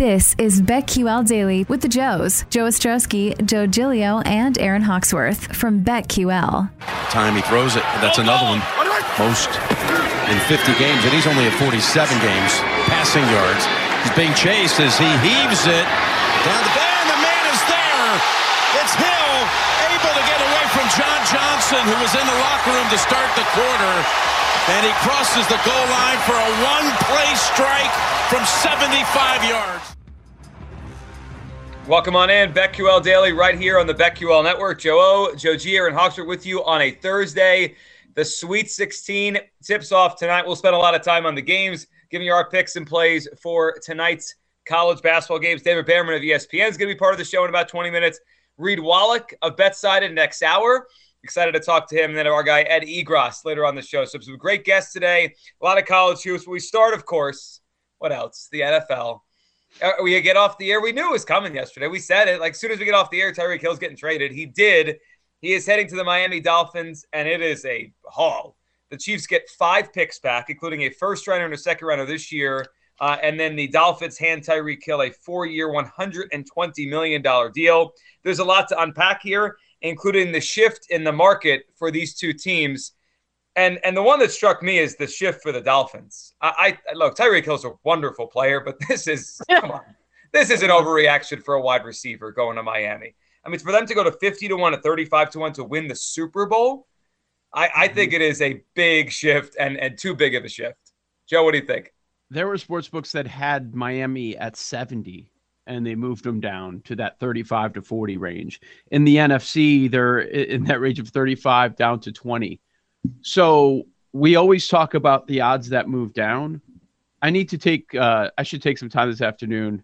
This is BetQL Daily with the Joes, Joe Ostrowski, Joe Giglio, and Aaron Hawksworth from BetQL. Time he throws it. That's another one. Most in 50 games, and he's only at 47 games passing yards. He's being chased as he heaves it down the band. The man is there. It's Hill able to get away from John Johnson, who was in the locker room to start the quarter. And he crosses the goal line for a one-play strike from 75 yards. Welcome on in, BetQL Daily, right here on the BetQL Network. Joe O, Joe G, and Hawksworth with you on a Thursday. The Sweet 16 tips off tonight. We'll spend a lot of time on the games, giving you our picks and plays for tonight's college basketball games. David Behrman of ESPN is going to be part of the show in about 20 minutes. Reed Wallach of BetSided next hour. Excited to talk to him. And then our guy, Ed Egros, later on the show. So some great guests today. A lot of college hoops. We start, of course, what else? The NFL. Uh, we get off the air. We knew it was coming yesterday. We said it. Like, as soon as we get off the air, Tyreek Hill's getting traded. He did. He is heading to the Miami Dolphins, and it is a haul. The Chiefs get five picks back, including a first rounder and a second rounder this year. Uh, and then the Dolphins hand Tyreek Hill a four year, $120 million deal. There's a lot to unpack here including the shift in the market for these two teams. And and the one that struck me is the shift for the Dolphins. I, I look, Tyreek Hill's a wonderful player, but this is come on. This is an overreaction for a wide receiver going to Miami. I mean, for them to go to 50 to 1 to 35 to 1 to win the Super Bowl, I, I mm-hmm. think it is a big shift and, and too big of a shift. Joe, what do you think? There were sports books that had Miami at 70 and they moved them down to that 35 to 40 range. In the NFC, they're in that range of 35 down to 20. So we always talk about the odds that move down. I need to take, uh, I should take some time this afternoon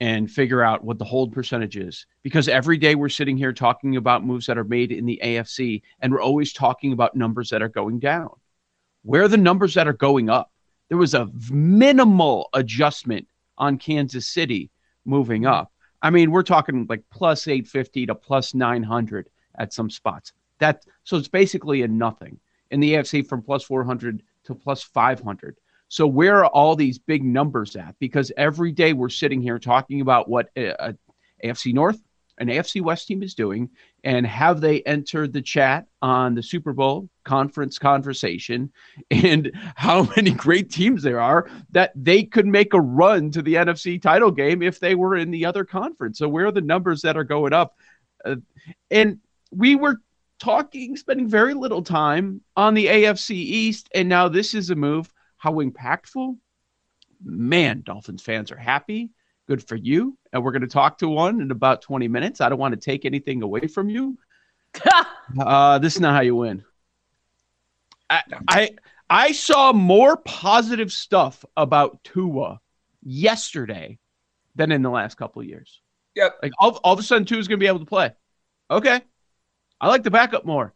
and figure out what the hold percentage is because every day we're sitting here talking about moves that are made in the AFC and we're always talking about numbers that are going down. Where are the numbers that are going up? There was a minimal adjustment on Kansas City moving mm-hmm. up. I mean, we're talking like plus 850 to plus 900 at some spots. That so it's basically a nothing in the AFC from plus 400 to plus 500. So where are all these big numbers at? Because every day we're sitting here talking about what uh, uh, a, a AFC North, an AFC West team is doing, and have they entered the chat on the Super Bowl conference conversation and how many great teams there are that they could make a run to the NFC title game if they were in the other conference. So where are the numbers that are going up? Uh, and we were talking, spending very little time on the AFC East, and now this is a move. How impactful? Man, Dolphins fans are happy. Good for you. And we're going to talk to one in about 20 minutes. I don't want to take anything away from you. uh, this is not how you win. I, I I saw more positive stuff about Tua yesterday than in the last couple of years. Yep. Like all, all of a sudden Tua's going to be able to play. Okay. I like the backup more.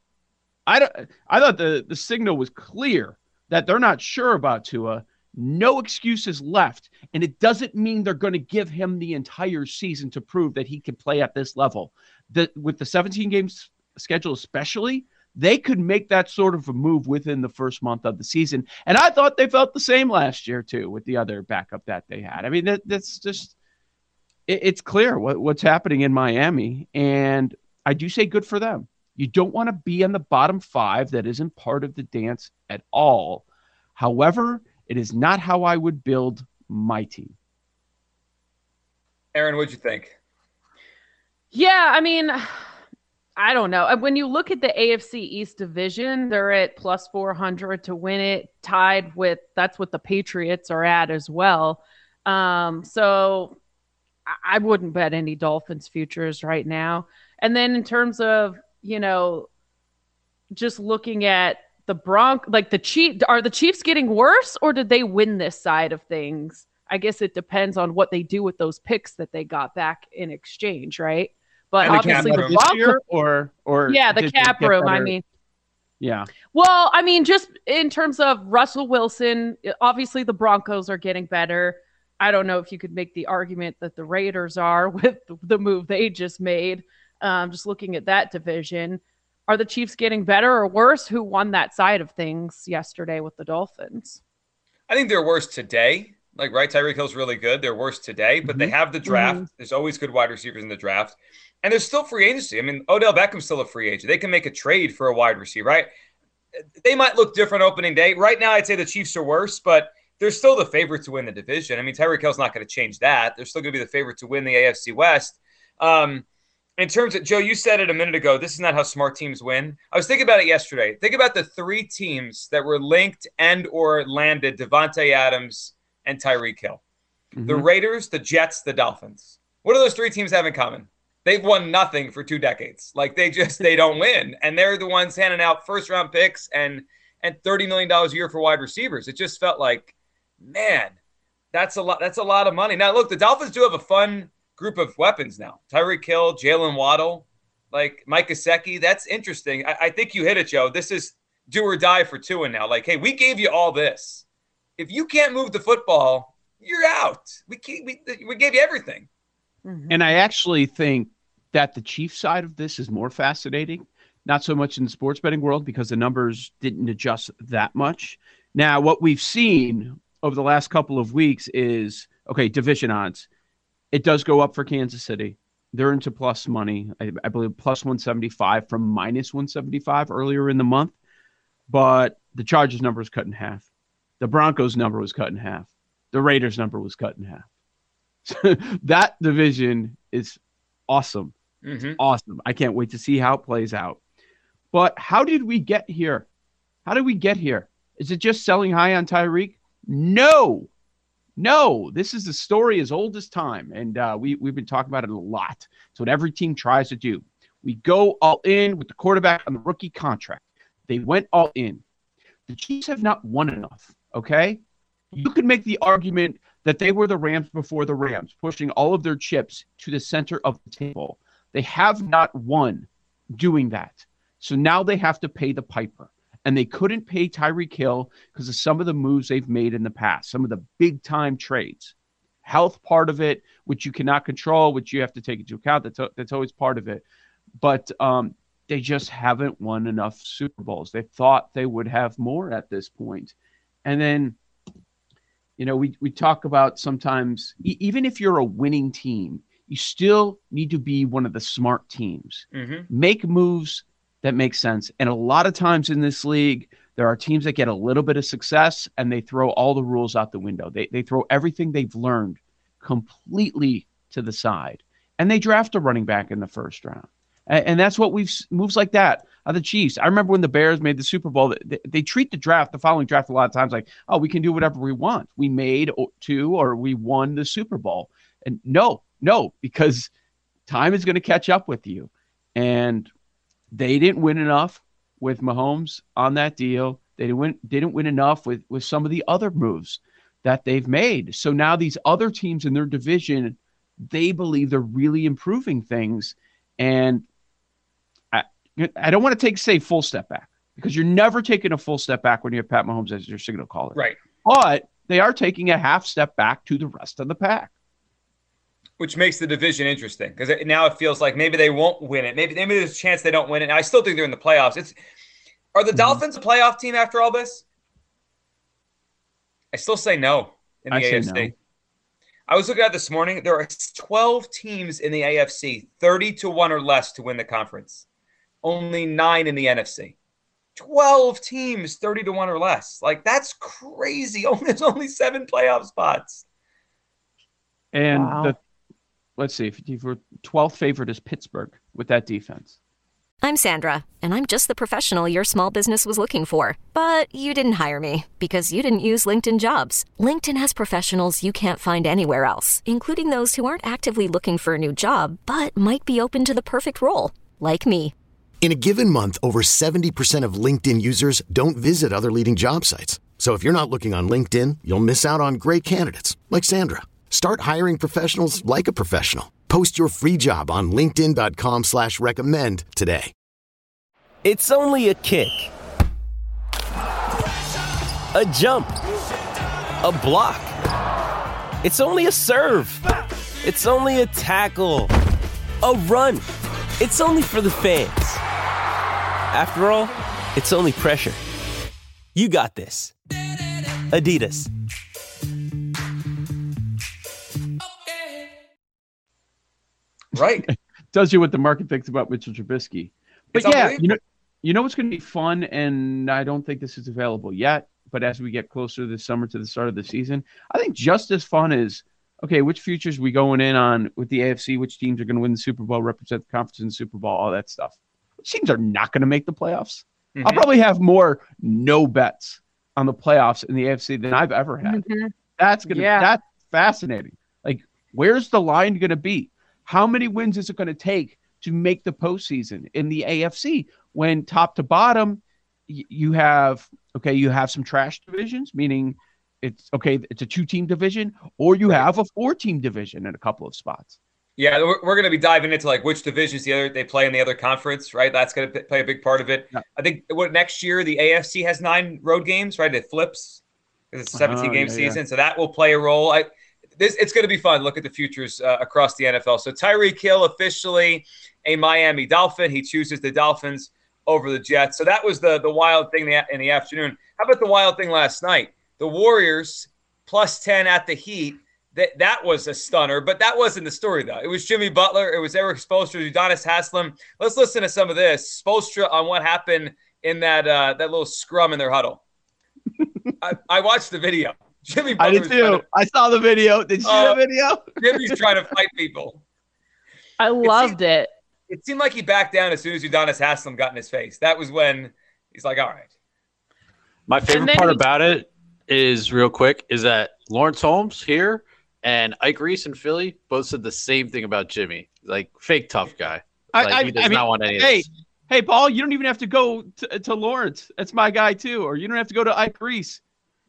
I don't I thought the the signal was clear that they're not sure about Tua no excuses left. And it doesn't mean they're going to give him the entire season to prove that he can play at this level. The, with the 17 games schedule, especially, they could make that sort of a move within the first month of the season. And I thought they felt the same last year, too, with the other backup that they had. I mean, that, that's just, it, it's clear what, what's happening in Miami. And I do say good for them. You don't want to be on the bottom five that isn't part of the dance at all. However, it is not how I would build my team. Aaron, what'd you think? Yeah, I mean, I don't know. When you look at the AFC East division, they're at plus 400 to win it, tied with that's what the Patriots are at as well. Um, so I wouldn't bet any Dolphins futures right now. And then in terms of, you know, just looking at the Bronc, like the Chief, are the Chiefs getting worse or did they win this side of things? I guess it depends on what they do with those picks that they got back in exchange, right? But And obviously the room Broncos, or or yeah, the cap room. I mean, yeah. well, I mean, just in terms of Russell Wilson, obviously the Broncos are getting better. I don't know if you could make the argument that the Raiders are with the move they just made. Um, just looking at that division, are the Chiefs getting better or worse? Who won that side of things yesterday with the Dolphins? I think they're worse today. Like, right, Tyreek Hill's really good. They're worse today, but they have the draft. There's always good wide receivers in the draft. And there's still free agency. I mean, Odell Beckham's still a free agent. They can make a trade for a wide receiver, right? They might look different opening day. Right now, I'd say the Chiefs are worse, but they're still the favorite to win the division. I mean, Tyreek Hill's not going to change that. They're still going to be the favorite to win the AFC West. Um, in terms of Joe, you said it a minute ago. This is not how smart teams win. I was thinking about it yesterday. Think about the three teams that were linked and or landed Davante Adams and Tyreek Hill. The Mhm. Raiders, the Jets, the Dolphins. What do those three teams have in common? They've won nothing for two decades. Like they just they don't win, and they're the ones handing out first round picks and and thirty million dollars a year for wide receivers. It just felt like, man, that's a lot. That's a lot of money. Now look, the Dolphins do have a fun group of weapons now. Tyreek Hill, Jaylen Waddle, like Mike Gesicki. That's interesting. I, I think you hit it, Joe. This is do or die for Tua now. Like, hey, we gave you all this. If you can't move the football, you're out. We can't, we, we gave you everything. Mm-hmm. And I actually think that the Chiefs side of this is more fascinating, not so much in the sports betting world because the numbers didn't adjust that much. Now, what we've seen over the last couple of weeks is okay, division odds. It does go up for Kansas City. They're into plus money. I, I believe plus 175 from minus 175 earlier in the month. But the Chargers number was cut in half. The Broncos number was cut in half. The Raiders number was cut in half. that division is awesome. Mhm. Awesome. I can't wait to see how it plays out. But how did we get here? How did we get here? Is it just selling high on Tyreek? No. No, this is a story as old as time. And uh, we, we've been talking about it a lot. It's what every team tries to do. We go all in with the quarterback on the rookie contract. They went all in. The Chiefs have not won enough. Okay. You could make the argument that they were the Rams before the Rams, pushing all of their chips to the center of the table. They have not won doing that. So now they have to pay the piper. And they couldn't pay Tyreek Hill because of some of the moves they've made in the past, some of the big time trades. Health part of it, which you cannot control, which you have to take into account. That's, that's always part of it. But um, they just haven't won enough Super Bowls. They thought they would have more at this point. And then you know, we, we talk about sometimes, e- even if you're a winning team, you still need to be one of the smart teams. Mhm. Make moves that makes sense. And a lot of times in this league, there are teams that get a little bit of success and they throw all the rules out the window. They, they throw everything they've learned completely to the side. And they draft a running back in the first round. And, and that's what we've moves like that are the Chiefs. I remember when the Bears made the Super Bowl, they, they treat the draft, the following draft, a lot of times like, oh, we can do whatever we want. We made two or we won the Super Bowl. And no, no, because time is going to catch up with you. And they didn't win enough with Mahomes on that deal. They didn't win, didn't win enough with, with some of the other moves that they've made. So now these other teams in their division, they believe they're really improving things. And I, I don't want to take say full step back because you're never taking a full step back when you have Pat Mahomes as your signal caller. Right. But they are taking a half step back to the rest of the pack. Which makes the division interesting because now it feels like maybe they won't win it. Maybe maybe there's a chance they don't win it. I still think they're in the playoffs. It's are Mm-hmm. the Dolphins a playoff team after all this? I still say no in the I say AFC. no. I was looking at this morning. There are 12 teams in the AFC, 30 to 1 or less to win the conference. Only nine in the NFC. 12 teams, 30 to 1 or less. Like, that's crazy. Only, there's only seven playoff spots. And Wow. the let's see, if, if we're 12th favorite is Pittsburgh with that defense. I'm Sandra, and I'm just the professional your small business was looking for. But you didn't hire me because you didn't use LinkedIn jobs. LinkedIn has professionals you can't find anywhere else, including those who aren't actively looking for a new job but might be open to the perfect role, like me. In a given month, over 70% of LinkedIn users don't visit other leading job sites. So if you're not looking on LinkedIn, you'll miss out on great candidates like Sandra. Start hiring professionals like a professional. Post your free job on linkedin.com slash recommend today. It's only a kick. A jump. A block. It's only a serve. It's only a tackle. A run. It's only for the fans. After all, it's only pressure. You got this. Adidas. Right. Tells you what the market thinks about Mitchell Trubisky. But It's yeah, you know, you know what's going to be fun, and I don't think this is available yet. But as we get closer this summer to the start of the season, I think just as fun is okay. Which futures we going in on with the AFC? Which teams are going to win the Super Bowl, represent the conference in the Super Bowl, all that stuff. Which teams are not going to make the playoffs? I'll Mhm. probably have more no bets on the playoffs in the AFC than I've ever had. Mhm. That's gonna Yeah. that's fascinating. Like, where's the line gonna be? How many wins is it gonna take to make the postseason in the AFC when top to bottom you have okay, you have some trash divisions, meaning it's okay, it's a two team division, or you have a four team division in a couple of spots. Yeah, we're, we're going to be diving into like which divisions the other they play in the other conference, right? That's going to play a big part of it. Yeah. I think what next year the AFC has nine road games, right? It flips. It's a uh-huh, 17 Oh, game yeah, yeah. season, so that will play a role. I this it's going to be fun. Look at the futures uh, across the NFL. So Tyreek Hill officially a Miami Dolphin. He chooses the Dolphins over the Jets. So that was the the wild thing in the, afternoon. How about the wild thing last night? The Warriors plus 10 at the Heat. That that was a stunner, but that wasn't the story though. It was Jimmy Butler, it was Erik Spoelstra, Udonis Haslem. Let's listen to some of this. Spoelstra on what happened in that uh, that little scrum in their huddle. I, I watched the video. Jimmy I did too. to- I saw the video. Did you see Oh. the video? Jimmy's trying to fight people. I loved it. It seemed like he backed down as soon as Udonis Haslem got in his face. That was when he's like, "All right, My favorite part he- about it is real quick is that Lawrence Holmes here and Ike Reese in Philly both said the same thing about Jimmy. Like fake tough guy. I- Like I- he does I mean, not want any hey, of this. Hey, Paul, you don't even have to go to, to Lawrence. That's my guy too. Or you don't have to go to Ike Reese.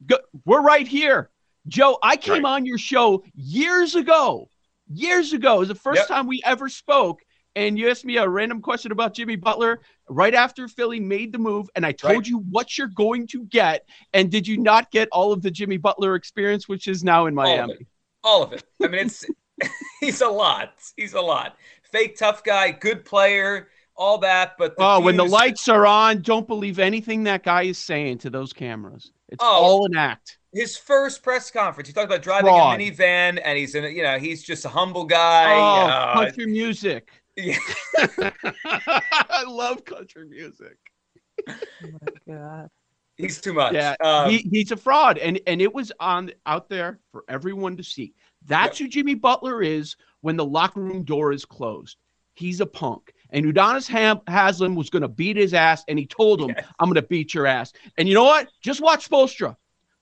Go, we're right here. Joe, I came on your show years ago. Years ago. It was the first Yep. time we ever spoke. And you asked me a random question about Jimmy Butler right after Philly made the move. And I told Right. you what you're going to get. And did you not get all of the Jimmy Butler experience, which is now in all of Miami? it, all of it." I mean, it's he's a lot. He's a lot. Fake tough guy, good player, all that. But Oh, when the lights are on, don't believe anything that guy is saying to those cameras. It's Oh. all an act. his first press conference, he talked about driving Fraud. a minivan, and he's in, you know, he's just a humble guy. Oh, Uh, country music. yeah. I love country music. My God, he's too much. Yeah, Um, he, he's a fraud, and and it was on out there for everyone to see. That's who Jimmy Butler is when the locker room door is closed. He's a punk. And Udonis Ham- Haslem was going to beat his ass, and he told him, Yes. "I'm going to beat your ass." And you know what? Just watch Spoelstra.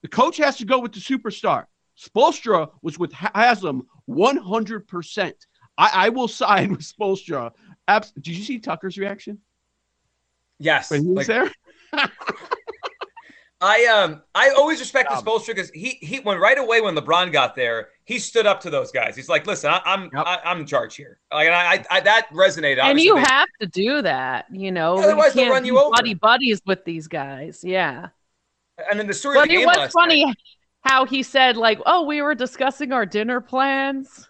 The coach has to go with the superstar. Spoelstra was with Haslem 100. percent I, I will side with Spoelstra. Abs- Did you see Tucker's reaction yes. when he like, was there? I um I always respect Um, the Spoelstra because he he went right away when LeBron got there. He stood up to those guys. He's like, listen, I, I'm Yep. I, I'm in charge here. Like, and I, I that resonated. and you they- have to do that, you know. Yeah, otherwise they'll run you over. Buddy buddies with these guys, yeah. and then the story of But the it game was last funny night- how he said, like, "Oh, we were discussing our dinner plans."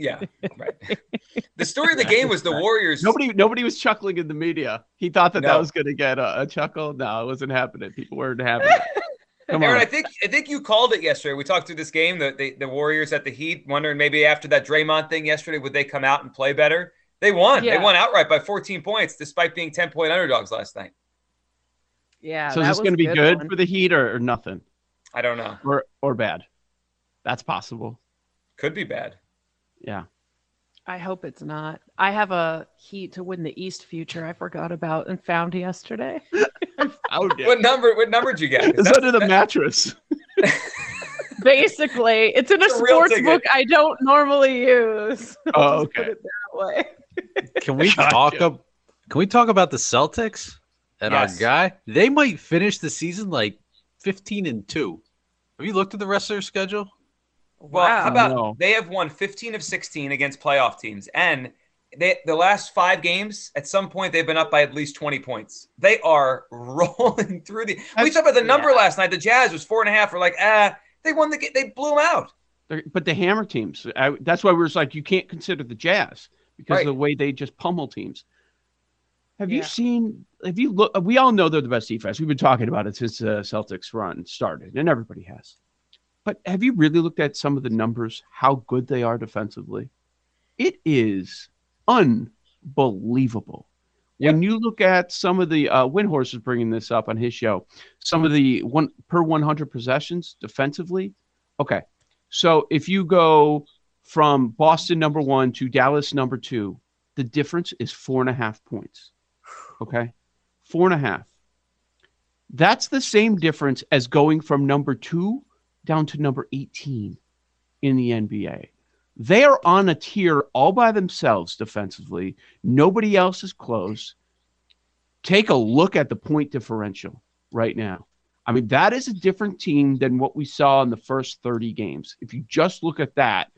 Yeah, right. the story of the game was the Warriors. Nobody, nobody was chuckling in the media. He thought that that was going to get a, a chuckle. No, it wasn't happening. People weren't having it. Come Aaron, on. I think I think you called it yesterday. We talked through this game, the, the the Warriors at the Heat, wondering maybe after that Draymond thing yesterday, would they come out and play better? They won. They won outright by 14 points, despite being 10 point underdogs last night. Yeah. so is this was going to be a good one. for the Heat or, or nothing, I don't know. or or bad? That's possible. Could be bad. Yeah. I hope it's not. I have a Heat to win the East future. I forgot about and found yesterday. Oh, what number? What number did you get? It's under the mattress. Basically, it's in a, It's a sports book I don't normally use. Oh, I'll Oh, just put okay. it that way. Can we Gotcha. talk? Ab- can we talk about the Celtics and Yes. our guy? They might finish the season like fifteen and two. Have you looked at the rest of their schedule? Well, how about no. they have won 15 of 16 against playoff teams, and they the last five games at some point they've been up by at least 20 points. They are rolling through the. we talked about the number yeah. last night. The Jazz was four and a half. We're like, ah, they won the. ga- They blew them out. They're- but the hammer teams, I, that's why we were like, you can't consider the Jazz because Right. of the way they just pummel teams. Have you seen? Have you look? We all know they're the best defense. We've been talking about it since the Celtics run started, and everybody has. But have you really looked at some of the numbers? How good they are defensively? It is unbelievable. When you look at some of the uh, Windhorst is bringing this up on his show, some of the one per 100 possessions defensively. Okay, so if you go from Boston number one to Dallas number two, the difference is four and a half points. Okay, four and a half. That's the same difference as going from number two down to number 18 in the NBA. They are on a tier all by themselves defensively. Nobody else is close. Take a look at the point differential right now. I mean, that is a different team than what we saw in the first 30 games. If you just look at that,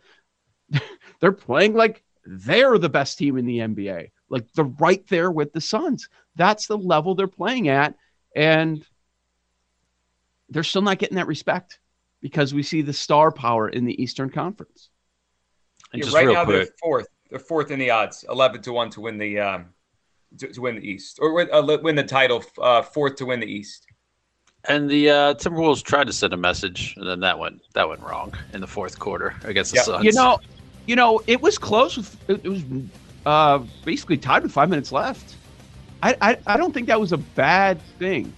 they're playing like they're the best team in the NBA. Like they're right there with the Suns. That's the level they're playing at. And they're still not getting that respect because we see the star power in the Eastern Conference. And Yeah, just right real now they're fourth. They're fourth in the odds, 11 to one to win the um, to, to win the East or win, uh, win the title. Uh, fourth to win the East. and the uh, Timberwolves tried to send a message, and then that went that went wrong in the fourth quarter against the Yeah. Suns. You know, you know, it was close. With, it, it was uh, basically tied with five minutes left. I, I, I don't think that was a bad thing.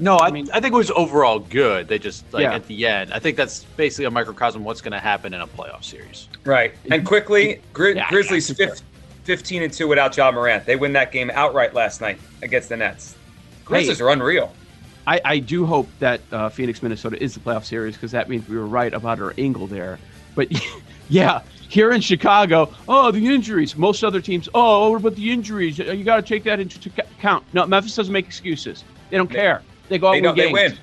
No, I, mean, I think it was overall good. They just like Yeah. at the end. I think that's basically a microcosm of what's going to happen in a playoff series. Right. And quickly, Gri- Yeah, Grizzlies yeah, for fif- 15 and 2 without Ja Morant. They win that game outright last night against the Nets. Grizzlies are unreal. I, I do hope that uh, Phoenix, Minnesota is the playoff series because that means we were right about our angle there. But yeah, here in Chicago, oh, the injuries. Most other teams, oh, what about the injuries? You got to take that into account. No, Memphis doesn't make excuses. They don't care. They go out They, and don't, they win games. win.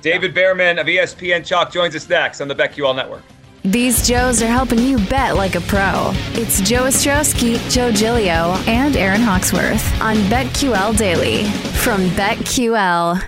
David Behrman of ESPN Chalk joins us next on the BetQL Network. These Joes are helping you bet like a pro. It's Joe Ostrowski, Joe Giglio, and Aaron Hawksworth on BetQL Daily from BetQL.